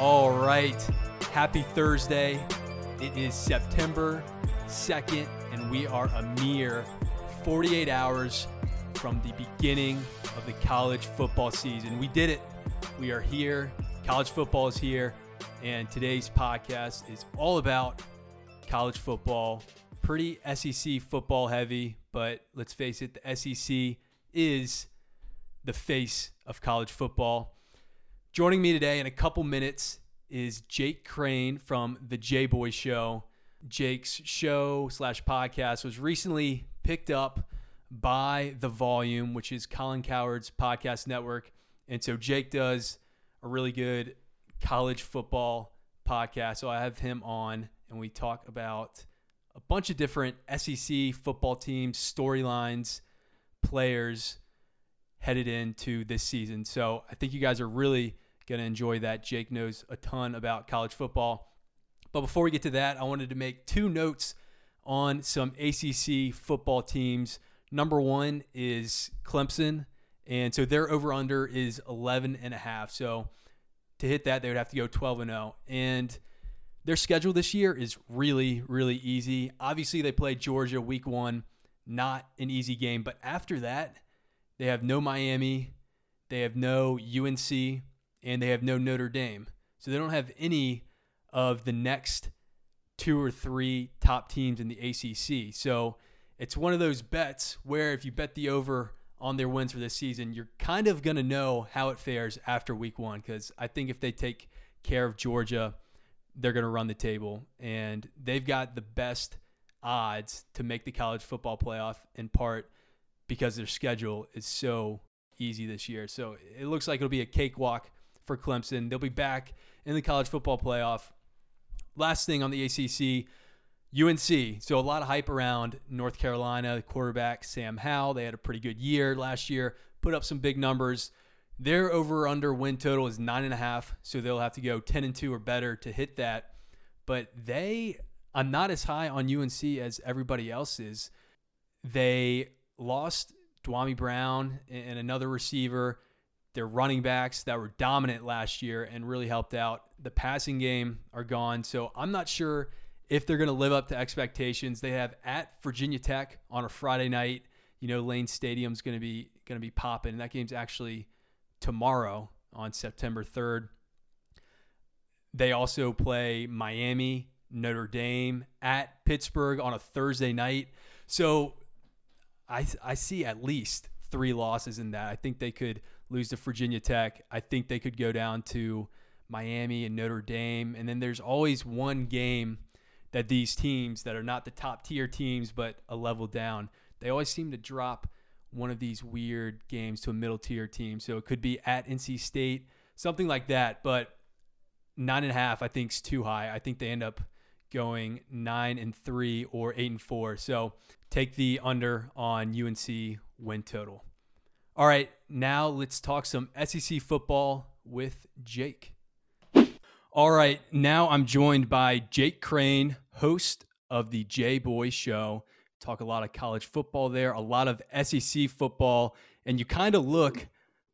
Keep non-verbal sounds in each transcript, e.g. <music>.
All right. Happy Thursday. It is September 2nd, and we are a mere 48 hours from the beginning of the college football season. We did it. We are here. College football is here. And today's podcast is all about college football. Pretty SEC football heavy, but let's face it, the SEC is the face of college football. Joining me today in a couple minutes is Jake Crane from the J Boy Show. Jake's show slash podcast was recently picked up by The Volume, which is Colin Cowherd's podcast network. And so Jake does a really good college football podcast. So I have him on and we talk about a bunch of different SEC football teams, storylines, players headed into this season. So I think you guys are really Going to enjoy that. Jake knows a ton about college football. But before we get to that, I wanted to make two notes on some ACC football teams. Number one is Clemson. And so their over under is 11 and a half. So to hit that, they would have to go 12 and 0. And their schedule this year is really, really easy. Obviously, they play Georgia week one, not an easy game. But after that, they have no Miami, they have no UNC, and they have no Notre Dame. So they don't have any of the next two or three top teams in the ACC. So it's one of those bets where if you bet the over on their wins for this season, you're kind of going to know how it fares after week one. Because I think if they take care of Georgia, they're going to run the table. And they've got the best odds to make the college football playoff in part because their schedule is so easy this year. So it looks like it'll be a cakewalk for Clemson. They'll be back in the college football playoff. Last thing on the ACC, UNC. So a lot of hype around North Carolina quarterback Sam Howell. They had a pretty good year last year, put up some big numbers. Their over under win total is nine and a half, so they'll have to go ten and two or better to hit that. But they, I'm not as high on UNC as everybody else is. They lost Dyami Brown and another receiver. Their running backs that were dominant last year and really helped out. The passing game are gone. So I'm not sure if they're going to live up to expectations. They have at Virginia Tech on a Friday night. You know, Lane Stadium's going to be going to be popping. And that game's actually tomorrow on September 3rd. They also play Miami, Notre Dame at Pittsburgh on a Thursday night. So I I see at least three losses in that. I think they could lose to Virginia Tech. I think they could go down to Miami and Notre Dame. And then there's always one game that these teams that are not the top tier teams, but a level down, they always seem to drop one of these weird games to a middle tier team. So it could be at NC State, something like that. But nine and a half, I think, is too high. I think they end up going nine and three or eight and four. So take the under on UNC win total. All right, now let's talk some SEC football with Jake. All right, now I'm joined by Jake Crane, host of the J Boy Show. Talk a lot of college football there, a lot of SEC football, and you kind of look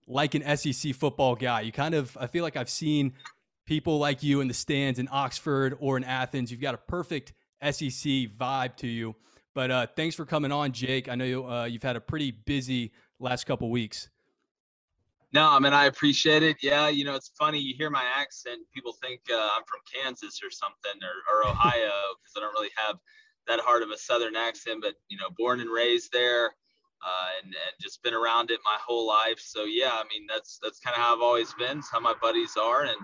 like an SEC football guy. You kind of, I feel like I've seen people like you in the stands in Oxford or in Athens. You've got a perfect SEC vibe to you. But uh, thanks for coming on, Jake. I know you, uh, you've had a pretty busy last couple weeks. No, I mean I appreciate it. Yeah, you know it's funny. You hear my accent, people think uh, I'm from Kansas or something or, or Ohio <laughs> because I don't really have that hard of a Southern accent. But you know, born and raised there, uh, and and just been around it my whole life. So yeah, I mean that's that's kind of how I've always been. It's how my buddies are, and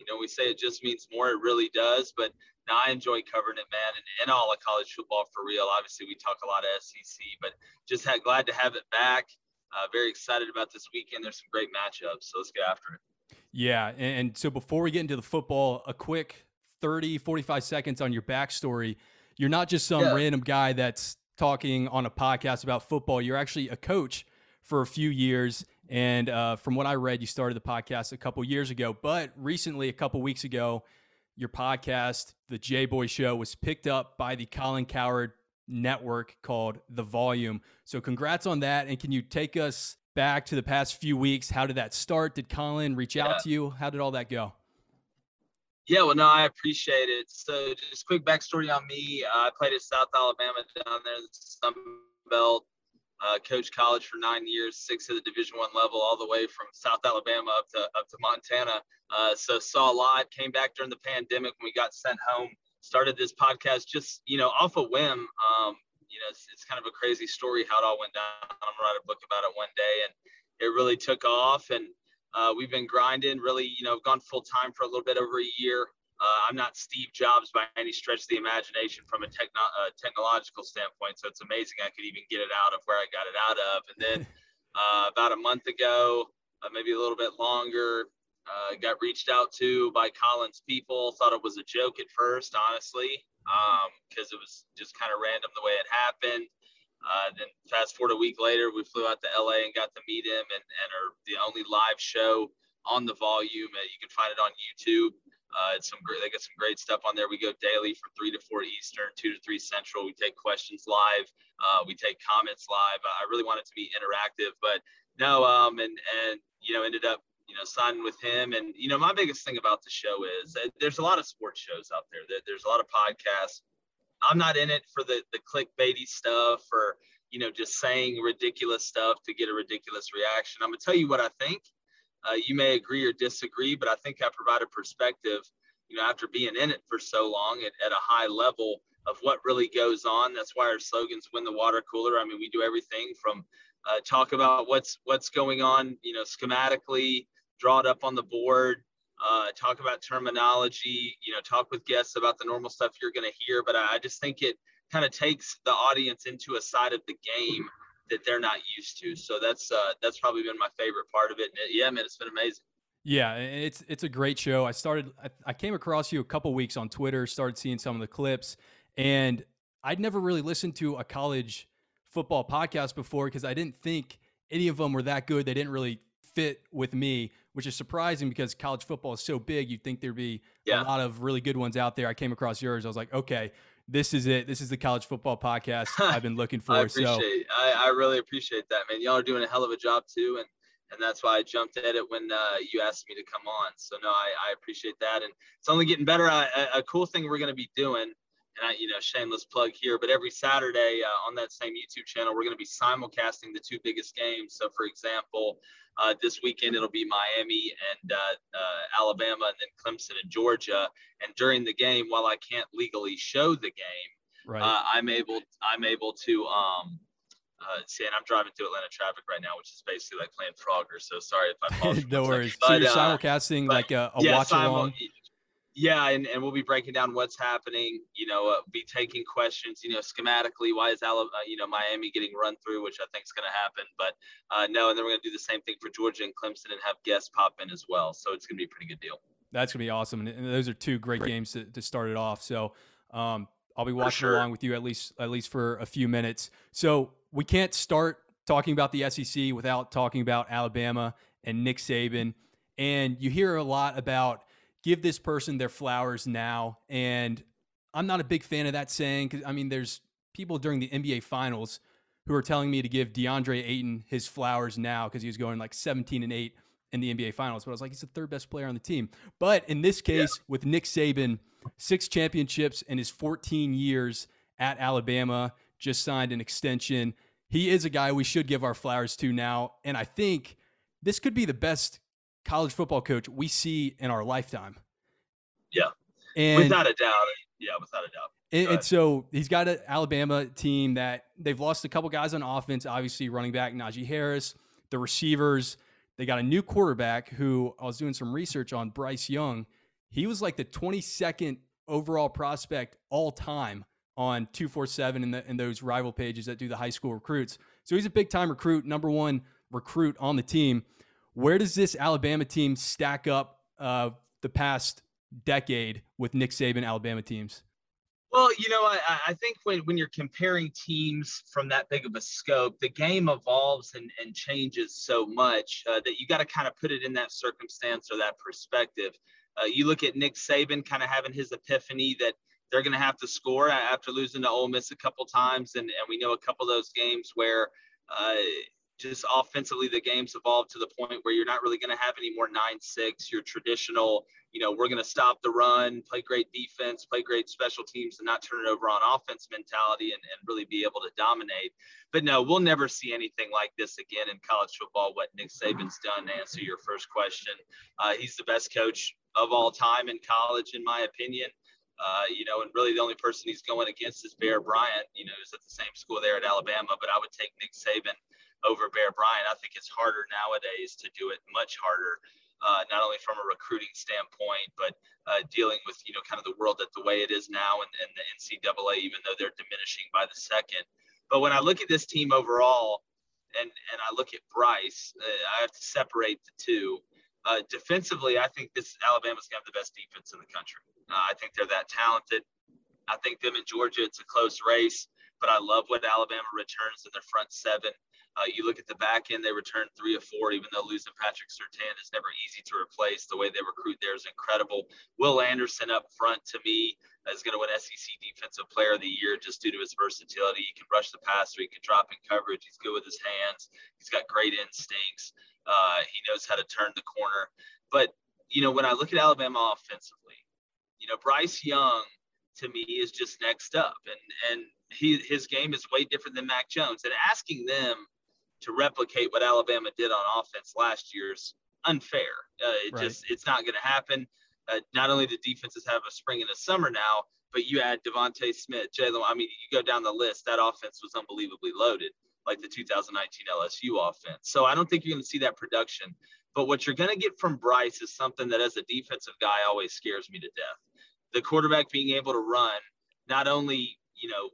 you know we say it just means more. It really does. But now I enjoy covering it, man, and, and all of college football for real. Obviously, we talk a lot of SEC, but just had, glad to have it back uh, very excited about this weekend. There's some great matchups, so let's get after it. Yeah, and so before we get into the football, a quick 30, 45 seconds on your backstory. You're not just some yeah. random guy that's talking on a podcast about football. You're actually a coach for a few years. And uh, from what I read, you started the podcast a couple years ago. But recently, a couple weeks ago, your podcast, The J Boy Show, was picked up by the Colin Cowherd network called The Volume. So congrats on that. And can you take us back to the past few weeks? How did that start? Did Colin reach out to you? How did all that go? Yeah, well, no, I appreciate it. So, just quick backstory on me. Uh, I played at South Alabama down there in the Sun Belt. Uh, coached college for nine years, six at the Division One level, all the way from South Alabama up to up to Montana. Uh, so saw a lot. Came back during the pandemic when we got sent home. Started this podcast just you know off a whim. Um, you know, it's, it's kind of a crazy story how it all went down. I'm gonna write a book about it one day, and it really took off. And uh, we've been grinding, really, you know, gone full time for a little bit over a year. Uh, I'm not Steve Jobs by any stretch of the imagination from a techno- uh, technological standpoint. So it's amazing I could even get it out of where I got it out of. And then <laughs> uh, about a month ago, uh, maybe a little bit longer, uh, got reached out to by Colin's people. Thought it was a joke at first, honestly, because um, it was just kind of random the way it happened. Uh, then fast forward a week later, we flew out to LA and got to meet him, and, and are the only live show on the volume. Uh, you can find it on YouTube. Uh, it's some great, they got some great stuff on there. We go daily from three to four Eastern, two to three Central. We take questions live. Uh, we take comments live. I really want it to be interactive, but no, um, and and you know, ended up you know signing with him. And you know, my biggest thing about the show is there's a lot of sports shows out there. There's a lot of podcasts. I'm not in it for the the clickbaity stuff or you know just saying ridiculous stuff to get a ridiculous reaction. I'm gonna tell you what I think uh, you may agree or disagree, but I think I provide a perspective, you know, after being in it for so long at, at a high level of what really goes on. That's why our slogans win the water cooler. I mean, we do everything from uh, talk about what's what's going on, you know, schematically, draw it up on the board, uh, talk about terminology, you know, talk with guests about the normal stuff you're going to hear. But I, I just think it kind of takes the audience into a side of the game that they're not used to. So that's uh, that's probably been my favorite part of it. And it, yeah, man, it's been amazing. Yeah, it's it's a great show. I started I, I came across you a couple weeks on Twitter, started seeing some of the clips, and I'd never really listened to a college football podcast before because I didn't think any of them were that good. They didn't really fit with me, which is surprising because college football is so big. You'd think there'd be yeah. a lot of really good ones out there. I came across yours. I was like, okay, this is it. This is the college football podcast <laughs> I've been looking for. I appreciate. So I, I, really appreciate that, man. Y'all are doing a hell of a job too, and and that's why I jumped at it when uh, you asked me to come on. So no, I, I appreciate that, and it's only getting better. I, a cool thing we're going to be doing, and I, you know, shameless plug here, but every Saturday uh, on that same YouTube channel, we're going to be simulcasting the two biggest games. So, for example, uh, this weekend it'll be Miami and uh, uh, Alabama, and then Clemson and Georgia. And during the game, while I can't legally show the game, right. Uh, I'm able I'm able to um, uh, see, and I'm driving through Atlanta traffic right now, which is basically like playing Frogger. So sorry if I <laughs> no worries. But, so you're simulcasting like a, a yeah, watch along. Yeah, and, and we'll be breaking down what's happening. You know, uh, be taking questions. You know, schematically, why is Alabama, uh, you know Miami getting run through, which I think is going to happen. But uh, no, and then we're going to do the same thing for Georgia and Clemson and have guests pop in as well. So it's going to be a pretty good deal. That's going to be awesome, and, those are two great games to, to start it off. So um, I'll be watching sure. along with you at least at least for a few minutes. So we can't start talking about the SEC without talking about Alabama and Nick Saban. And you hear a lot about give this person their flowers now. And I'm not a big fan of that saying because I mean, there's people during the NBA finals who are telling me to give DeAndre Ayton his flowers now because he was going like 17 and 8 in the NBA finals. But I was like, he's the third best player on the team. But in this case, yeah. with Nick Saban, six championships in his 14 years at Alabama, just signed an extension. He is a guy we should give our flowers to now. And I think this could be the best college football coach we see in our lifetime. Yeah. And without a doubt. Yeah, without a doubt. And, and, so he's got an Alabama team that they've lost a couple guys on offense, obviously running back Najee Harris, the receivers. They got a new quarterback who I was doing some research on, Bryce Young. He was like the 22nd overall prospect all time on 247 and, the, those rival pages that do the high school recruits. So he's a big time recruit, number one recruit on the team. Where does this Alabama team stack up uh, the past decade with Nick Saban Alabama teams? Well, you know, I, I think when, when you're comparing teams from that big of a scope, the game evolves and, and changes so much uh, that you got to kind of put it in that circumstance or that perspective. Uh, you look at Nick Saban kind of having his epiphany that they're going to have to score after losing to Ole Miss a couple times, and, and we know a couple of those games where uh, just offensively, the game's evolved to the point where you're not really going to have any more nine six. Your traditional, you know, we're going to stop the run, play great defense, play great special teams, and not turn it over on offense mentality and, and really be able to dominate. But no, we'll never see anything like this again in college football. What Nick Saban's done to answer your first question, uh, he's the best coach of all time in college, in my opinion. Uh, you know, and really the only person he's going against is Bear Bryant, you know, who's at the same school there at Alabama. But I would take Nick Saban over Bear Bryant. I think it's harder nowadays to do it, much harder, uh, not only from a recruiting standpoint, but uh, dealing with you know kind of the world that the way it is now and, and the NCAA, even though they're diminishing by the second. But when I look at this team overall, and and I look at Bryce, uh, I have to separate the two. Uh, defensively, I think this Alabama's gonna have the best defense in the country. Uh, I think they're that talented. I think them and Georgia, it's a close race, but I love what Alabama returns in their front seven. Uh, you look at the back end, they return three of four, even though losing Patrick Surtain is never easy to replace. The way they recruit there is incredible. Will Anderson up front, to me, is going to win SEC Defensive Player of the Year just due to his versatility. He can rush the passer, he can drop in coverage, he's good with his hands, he's got great instincts. Uh, he knows how to turn the corner. But, you know, when I look at Alabama offensively, you know, Bryce Young to me is just next up. And, and he, his game is way different than Mac Jones. And asking them to replicate what Alabama did on offense last year's unfair. Uh, it right. just it's not going to happen. Uh, not only the defenses have a spring and a summer now, but you add DeVonta Smith, Jalen. I mean, you go down the list. That offense was unbelievably loaded, like the 2019 LSU offense. So I don't think you're going to see that production. But what you're going to get from Bryce is something that, as a defensive guy, always scares me to death. The quarterback being able to run, not only you know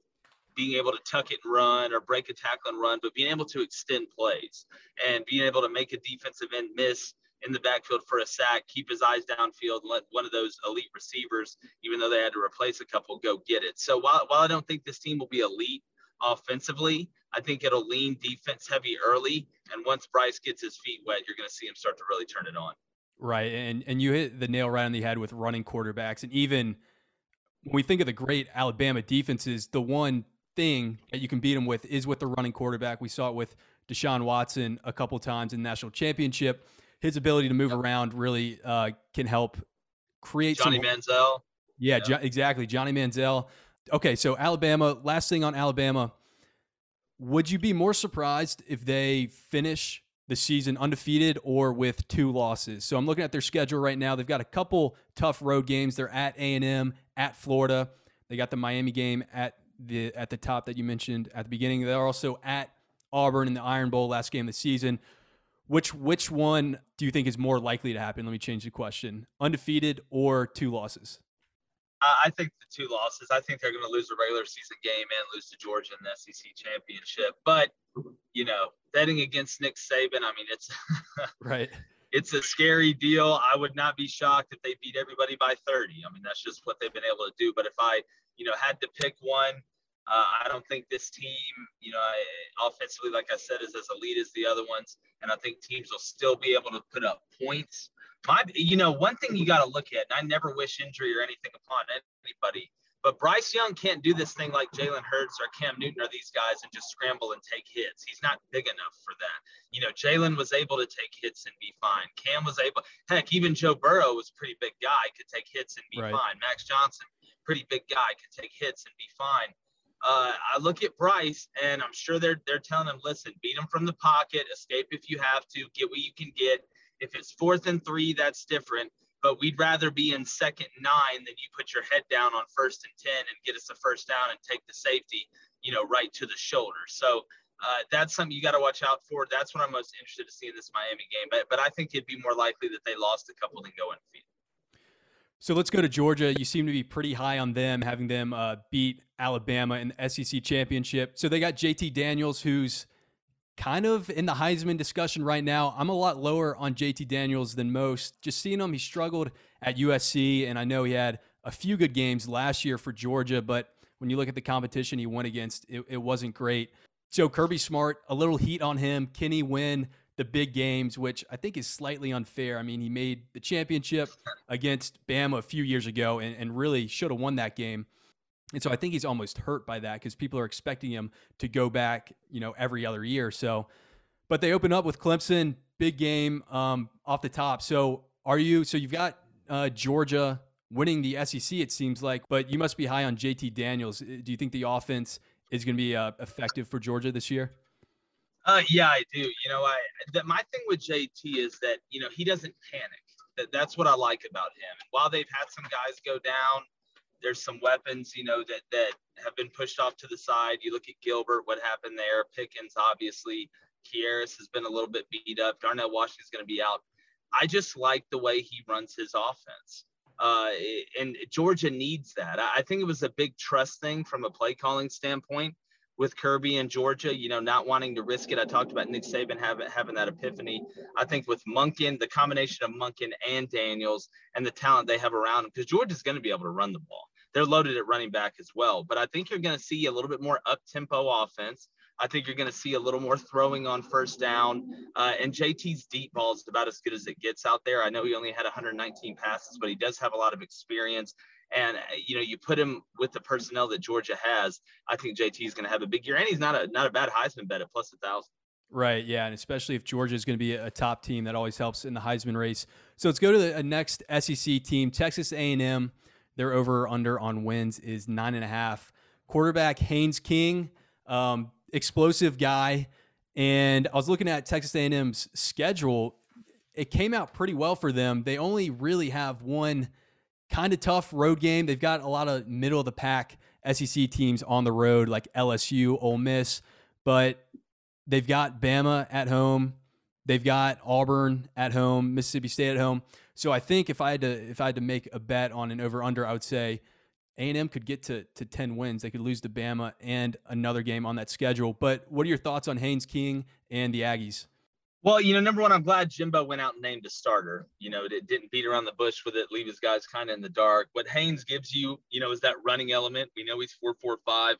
being able to tuck it and run or break a tackle and run, but being able to extend plays and being able to make a defensive end miss in the backfield for a sack, keep his eyes downfield, and let one of those elite receivers, even though they had to replace a couple, go get it. So while, while I don't think this team will be elite offensively, I think it'll lean defense heavy early. And once Bryce gets his feet wet, you're going to see him start to really turn it on. Right. And, and you hit the nail right on the head with running quarterbacks. And even when we think of the great Alabama defenses, the one thing that you can beat them with is with the running quarterback. We saw it with Deshaun Watson a couple times in national championship. His ability to move yep. around really uh, can help create Johnny some, Manziel. Yeah, jo- exactly. Johnny Manziel. Okay, so Alabama. Last thing on Alabama. Would you be more surprised if they finish the season undefeated or with two losses? So I'm looking at their schedule right now. They've got a couple tough road games. They're at A&M, at Florida. They got the Miami game at the at the top that you mentioned at the beginning. They're also at Auburn in the Iron Bowl last game of the season. Which which one do you think is more likely to happen? Let me change the question: undefeated or two losses? I think the two losses. I think they're going to lose a regular season game and lose to Georgia in the SEC championship. But you know, betting against Nick Saban, I mean, it's <laughs> right. It's a scary deal. I would not be shocked if they beat everybody by 30. I mean, that's just what they've been able to do. But if I, you know, had to pick one, uh, I don't think this team, you know, offensively, like I said, is as elite as the other ones, and I think teams will still be able to put up points. My, you know, one thing you got to look at, and I never wish injury or anything upon anybody, but Bryce Young can't do this thing like Jalen Hurts or Cam Newton or these guys and just scramble and take hits. He's not big enough for that. You know, Jalen was able to take hits and be fine. Cam was able, heck, even Joe Burrow was a pretty big guy, could take hits and be right. fine. Max Johnson, pretty big guy, could take hits and be fine. Uh, I look at Bryce, and I'm sure they're they're telling him, listen, beat him from the pocket, escape if you have to, get what you can get. If it's fourth and three, that's different. But we'd rather be in second nine than you put your head down on first and ten and get us a first down and take the safety, you know, right to the shoulder. So uh, that's something you got to watch out for. That's what I'm most interested to see in this Miami game. But but I think it'd be more likely that they lost a couple than go undefeated. So let's go to Georgia. You seem to be pretty high on them, having them uh, beat Alabama in the SEC championship. So they got JT Daniels, who's kind of in the Heisman discussion right now. I'm a lot lower on JT Daniels than most. Just seeing him, he struggled at USC, and I know he had a few good games last year for Georgia, but when you look at the competition he went against, it, it wasn't great. So Kirby Smart, a little heat on him. Kenny win the big games, which I think is slightly unfair. I mean, he made the championship against Bama a few years ago and, and really should have won that game. And so I think he's almost hurt by that because people are expecting him to go back, you know, every other year. So But they open up with Clemson, big game um, off the top. So are you? So you've got uh, Georgia winning the SEC. It seems like, but you must be high on JT Daniels. Do you think the offense is going to be uh, effective for Georgia this year? Uh, yeah, I do. You know, I the, my thing with JT is that you know he doesn't panic. That, that's what I like about him. While they've had some guys go down, there's some weapons, you know, that that have been pushed off to the side. You look at Gilbert, what happened there. Pickens, obviously. Kearis has been a little bit beat up. Darnell Washington's going to be out. I just like the way he runs his offense. Uh, and Georgia needs that. I think it was a big trust thing from a play calling standpoint with Kirby and Georgia, you know, not wanting to risk it. I talked about Nick Saban having, having that epiphany. I think with Monken, the combination of Monken and Daniels and the talent they have around them, because Georgia's going to be able to run the ball. They're loaded at running back as well. But I think you're going to see a little bit more up tempo offense. I think you're going to see a little more throwing on first down. Uh, and JT's deep ball is about as good as it gets out there. I know he only had 119 passes, but he does have a lot of experience. And uh, you know, you put him with the personnel that Georgia has. I think JT is going to have a big year, and he's not a not a bad Heisman bet at plus a thousand. Right, yeah, and especially if Georgia is going to be a top team, that always helps in the Heisman race. So let's go to the next SEC team, Texas A&M. Their over under on wins is nine and a half. Quarterback Haynes King. Um, explosive guy. And I was looking at Texas A&M's schedule. It came out pretty well for them. They only really have one kind of tough road game. They've got a lot of middle of the pack SEC teams on the road, like LSU, Ole Miss, but they've got Bama at home. They've got Auburn at home, Mississippi State at home. So I think if I had to if I had to make a bet on an over under, I would say a&M could get to, to 10 wins. They could lose to Bama and another game on that schedule. But what are your thoughts on Haynes King and the Aggies? Well, you know, number one, I'm glad Jimbo went out and named a starter. You know, it didn't beat around the bush with it, leave his guys kind of in the dark. What Haynes gives you, you know, is that running element. We know he's 445.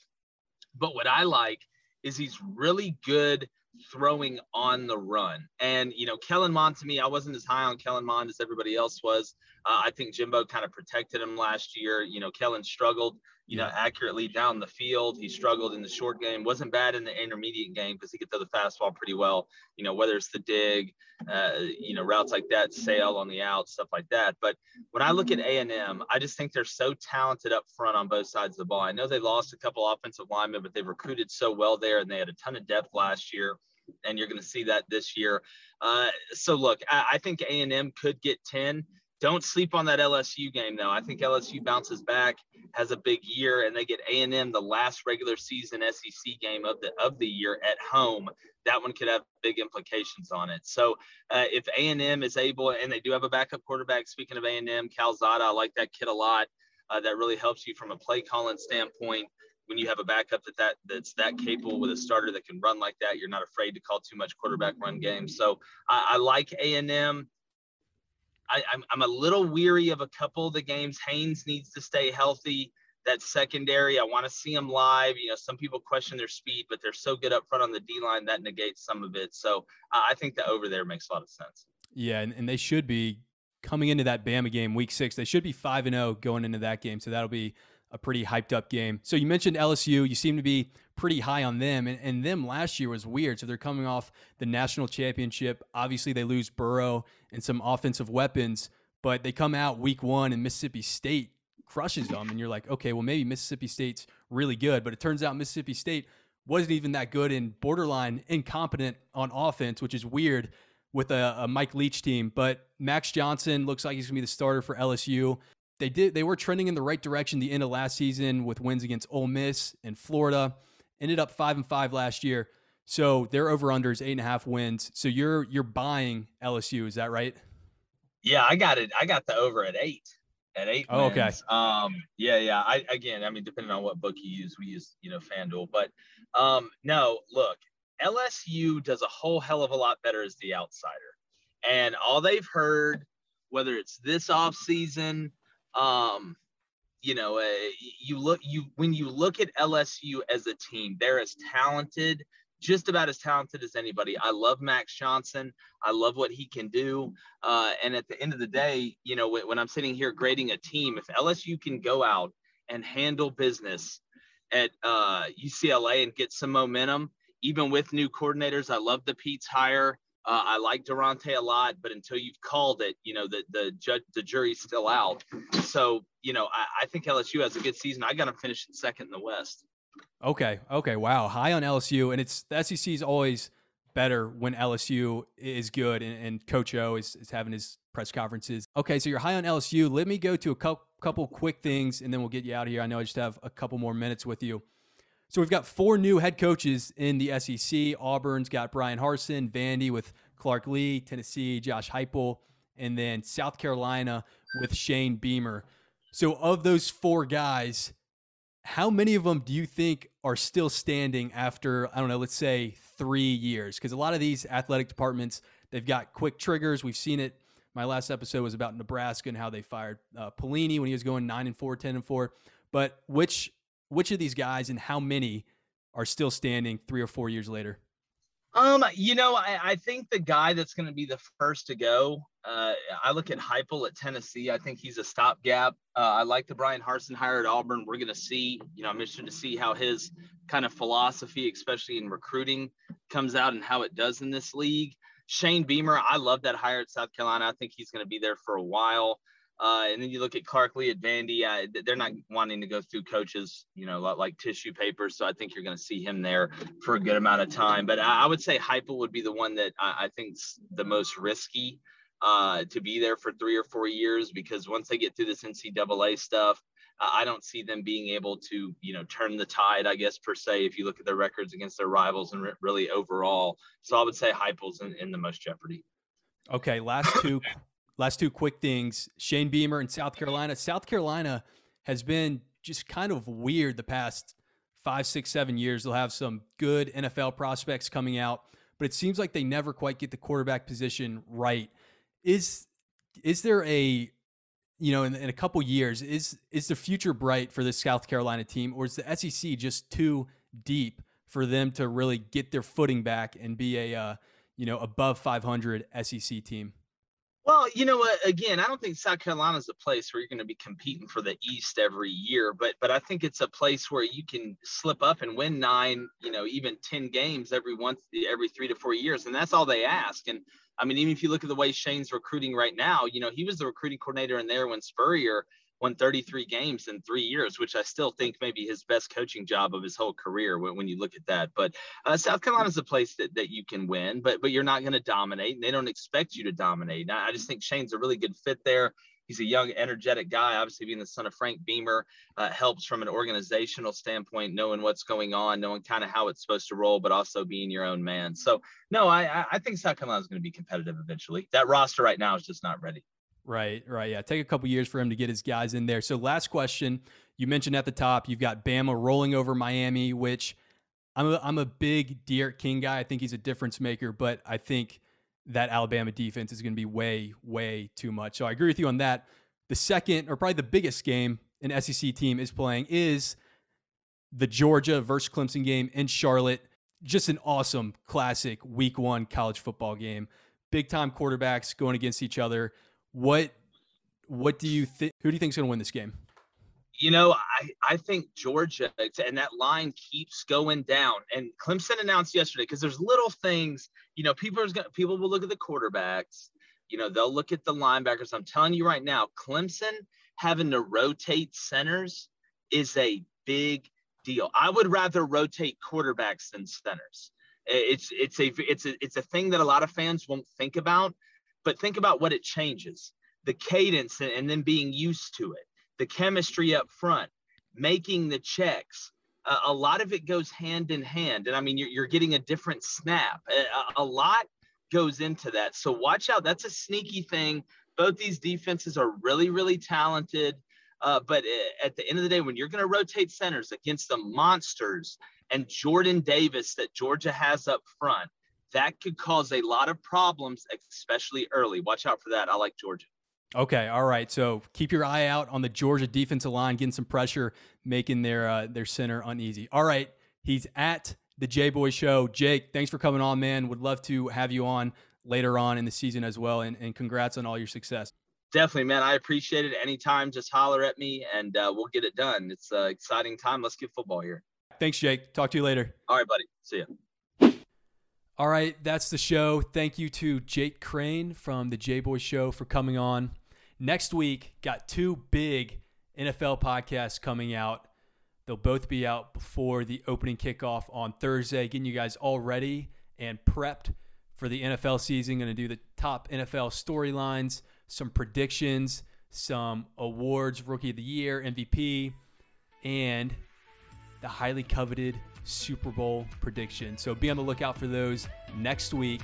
But what I like is he's really good throwing on the run. And, you know, Kellen Mond to me, I wasn't as high on Kellen Mond as everybody else was. Uh, I think Jimbo kind of protected him last year. You know, Kellen struggled, you know, accurately down the field. He struggled in the short game, wasn't bad in the intermediate game because he could throw the fastball pretty well, you know, whether it's the dig, uh, you know, routes like that, sail on the out, stuff like that. But when I look at A&M, I just think they're so talented up front on both sides of the ball. I know they lost a couple offensive linemen, but they've recruited so well there and they had a ton of depth last year and you're going to see that this year. Uh, so look, I, I think A&M could get 10. Don't sleep on that LSU game though. I think LSU bounces back, has a big year, and they get A&M the last regular season SEC game of the of the year at home. That one could have big implications on it. So uh, if A&M is able, and they do have a backup quarterback. Speaking of A&M, Calzada, I like that kid a lot. Uh, that really helps you from a play calling standpoint when you have a backup that, that that's that capable with a starter that can run like that, you're not afraid to call too much quarterback run game. So I, I like A and M. I'm, I'm a little weary of a couple of the games. Haynes needs to stay healthy. That secondary, I want to see them live. You know, some people question their speed, but they're so good up front on the D line that negates some of it. So uh, I think the over there makes a lot of sense. Yeah, and, and they should be coming into that Bama game week six. They should be five and zero oh going into that game. So that'll be a pretty hyped up game. So you mentioned LSU. You seem to be pretty high on them, and, and them last year was weird. So they're coming off the national championship. Obviously, they lose Burrow and some offensive weapons, but they come out week one and Mississippi State crushes them, and you're like, okay, well maybe Mississippi State's really good, but it turns out Mississippi State wasn't even that good and borderline incompetent on offense, which is weird with a, a, Mike Leach team. But Max Johnson looks like he's gonna be the starter for LSU they did they were trending in the right direction the end of last season with wins against Ole Miss and Florida. Ended up five and five last year. So their over unders eight and a half wins. So you're you're buying LSU, is that right? Yeah, I got it. I got the over at eight. At eight. Oh, wins. okay. Um, yeah, yeah. I again, I mean, depending on what book you use, we use, you know, FanDuel. But um, no, look, LSU does a whole hell of a lot better as the outsider. And all they've heard, whether it's this off season um, you know, uh, you look you when you look at LSU as a team, they're as talented, just about as talented as anybody. I love Max Johnson. I love what he can do. Uh, and at the end of the day, you know, when, when I'm sitting here grading a team, if LSU can go out and handle business at uh, UCLA and get some momentum, even with new coordinators, I love the Peetz hire. Uh, I like Daronte a lot, but until you've called it, you know, the the judge the jury's still out. So, you know, I, I think LSU has a good season. I got them finishing second in the West. Okay. Okay. Wow. High on LSU, and it's the SEC is always better when LSU is good, and, and Coach O is, is having his press conferences. Okay, so you're high on LSU. Let me go to a couple couple quick things, and then we'll get you out of here. I know I just have a couple more minutes with you. So we've got four new head coaches in the SEC. Auburn's got Bryan Harsin, Vandy with Clark Lea, Tennessee, Josh Heupel, and then South Carolina with Shane Beamer. So of those four guys, how many of them do you think are still standing after I don't know, let's say three years? Because a lot of these athletic departments, they've got quick triggers. We've seen it. My last episode was about Nebraska and how they fired uh, Pelini when he was going nine and four, 10 and four. But which which of these guys and how many are still standing three or four years later? Um, you know, I, I think the guy that's going to be the first to go. Uh, I look at Heupel at Tennessee. I think he's a stopgap. Uh, I like the Bryan Harsin hire at Auburn. We're going to see. You know, I'm interested to see how his kind of philosophy, especially in recruiting, comes out and how it does in this league. Shane Beamer, I love that hire at South Carolina. I think he's going to be there for a while. Uh, and then you look at Clark Lea at Vandy. Uh, they're not wanting to go through coaches, you know, like tissue paper. So I think you're going to see him there for a good amount of time. But I, I would say Heupel would be the one that I, I think's the most risky uh, to be there for three or four years because once they get through this NCAA stuff, I don't see them being able to, you know, turn the tide, I guess, per se, if you look at their records against their rivals and re- really overall. So I would say Heupel's in, in the most jeopardy. Okay, last two Last two quick things Shane Beamer in South Carolina. South Carolina has been just kind of weird the past five, six, seven years. They'll have some good NFL prospects coming out, but it seems like they never quite get the quarterback position right. Is is there a you know in, in a couple years is is the future bright for this South Carolina team, or is the SEC just too deep for them to really get their footing back and be a uh, you know above 500 SEC team? Well, you know what? Again, I don't think South Carolina is a place where you're going to be competing for the East every year, but but I think it's a place where you can slip up and win nine, you know, even ten games every once every three to four years, and that's all they ask. And I mean, even if you look at the way Shane's recruiting right now, you know, he was the recruiting coordinator in there when Spurrier won 33 games in three years, which I still think maybe his best coaching job of his whole career when, when you look at that. But uh, South Carolina is a place that, that you can win, but but you're not going to dominate, and they don't expect you to dominate. I, I just think Shane's a really good fit there. He's a young, energetic guy. Obviously, being the son of Frank Beamer uh, helps from an organizational standpoint, knowing what's going on, knowing kind of how it's supposed to roll, but also being your own man. So, no, I, I think South Carolina is going to be competitive eventually. That roster right now is just not ready. Right, right. Yeah. Take a couple years for him to get his guys in there. So, last question. You mentioned at the top, you've got Bama rolling over Miami, which I'm a, I'm a big D'Eriq King guy. I think he's a difference maker, but I think that Alabama defense is going to be way, way too much. So, I agree with you on that. The second, or probably the biggest game an SEC team is playing is the Georgia versus Clemson game in Charlotte. Just an awesome, classic week one college football game. Big time quarterbacks going against each other. What what do you think? Who do you think is going to win this game? You know, I, I think Georgia and that line keeps going down. And Clemson announced yesterday because there's little things. You know, people are gonna, people will look at the quarterbacks. You know, they'll look at the linebackers. I'm telling you right now, Clemson having to rotate centers is a big deal. I would rather rotate quarterbacks than centers. It's it's a it's a it's a thing that a lot of fans won't think about but think about what it changes the cadence and then being used to it, the chemistry up front, making the checks. A lot of it goes hand in hand. And I mean, you're, you're getting a different snap. A, a lot goes into that. So watch out. That's a sneaky thing. Both these defenses are really, really talented. Uh, but uh, at the end of the day, when you're going to rotate centers against the monsters and Jordan Davis that Georgia has up front, that could cause a lot of problems, especially early. Watch out for that. I like Georgia. Okay, all right. So keep your eye out on the Georgia defensive line, getting some pressure, making their uh, their center uneasy. All right, he's at the J Boy Show. Jake, thanks for coming on, man. Would love to have you on later on in the season as well, and, and congrats on all your success. Definitely, man. I appreciate it. Anytime, just holler at me, and uh, we'll get it done. It's an exciting time. Let's get football here. Thanks, Jake. Talk to you later. All right, buddy. See ya. All right, that's the show. Thank you to Jake Crane from the J Boy Show for coming on. Next week, got two big NFL podcasts coming out. They'll both be out before the opening kickoff on Thursday, getting you guys all ready and prepped for the NFL season. Going to do the top NFL storylines, some predictions, some awards, Rookie of the Year, MVP, and the highly coveted Super Bowl prediction. So be on the lookout for those next week.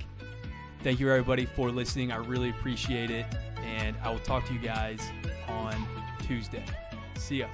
Thank you, everybody, for listening. I really appreciate it. And I will talk to you guys on Tuesday. See ya.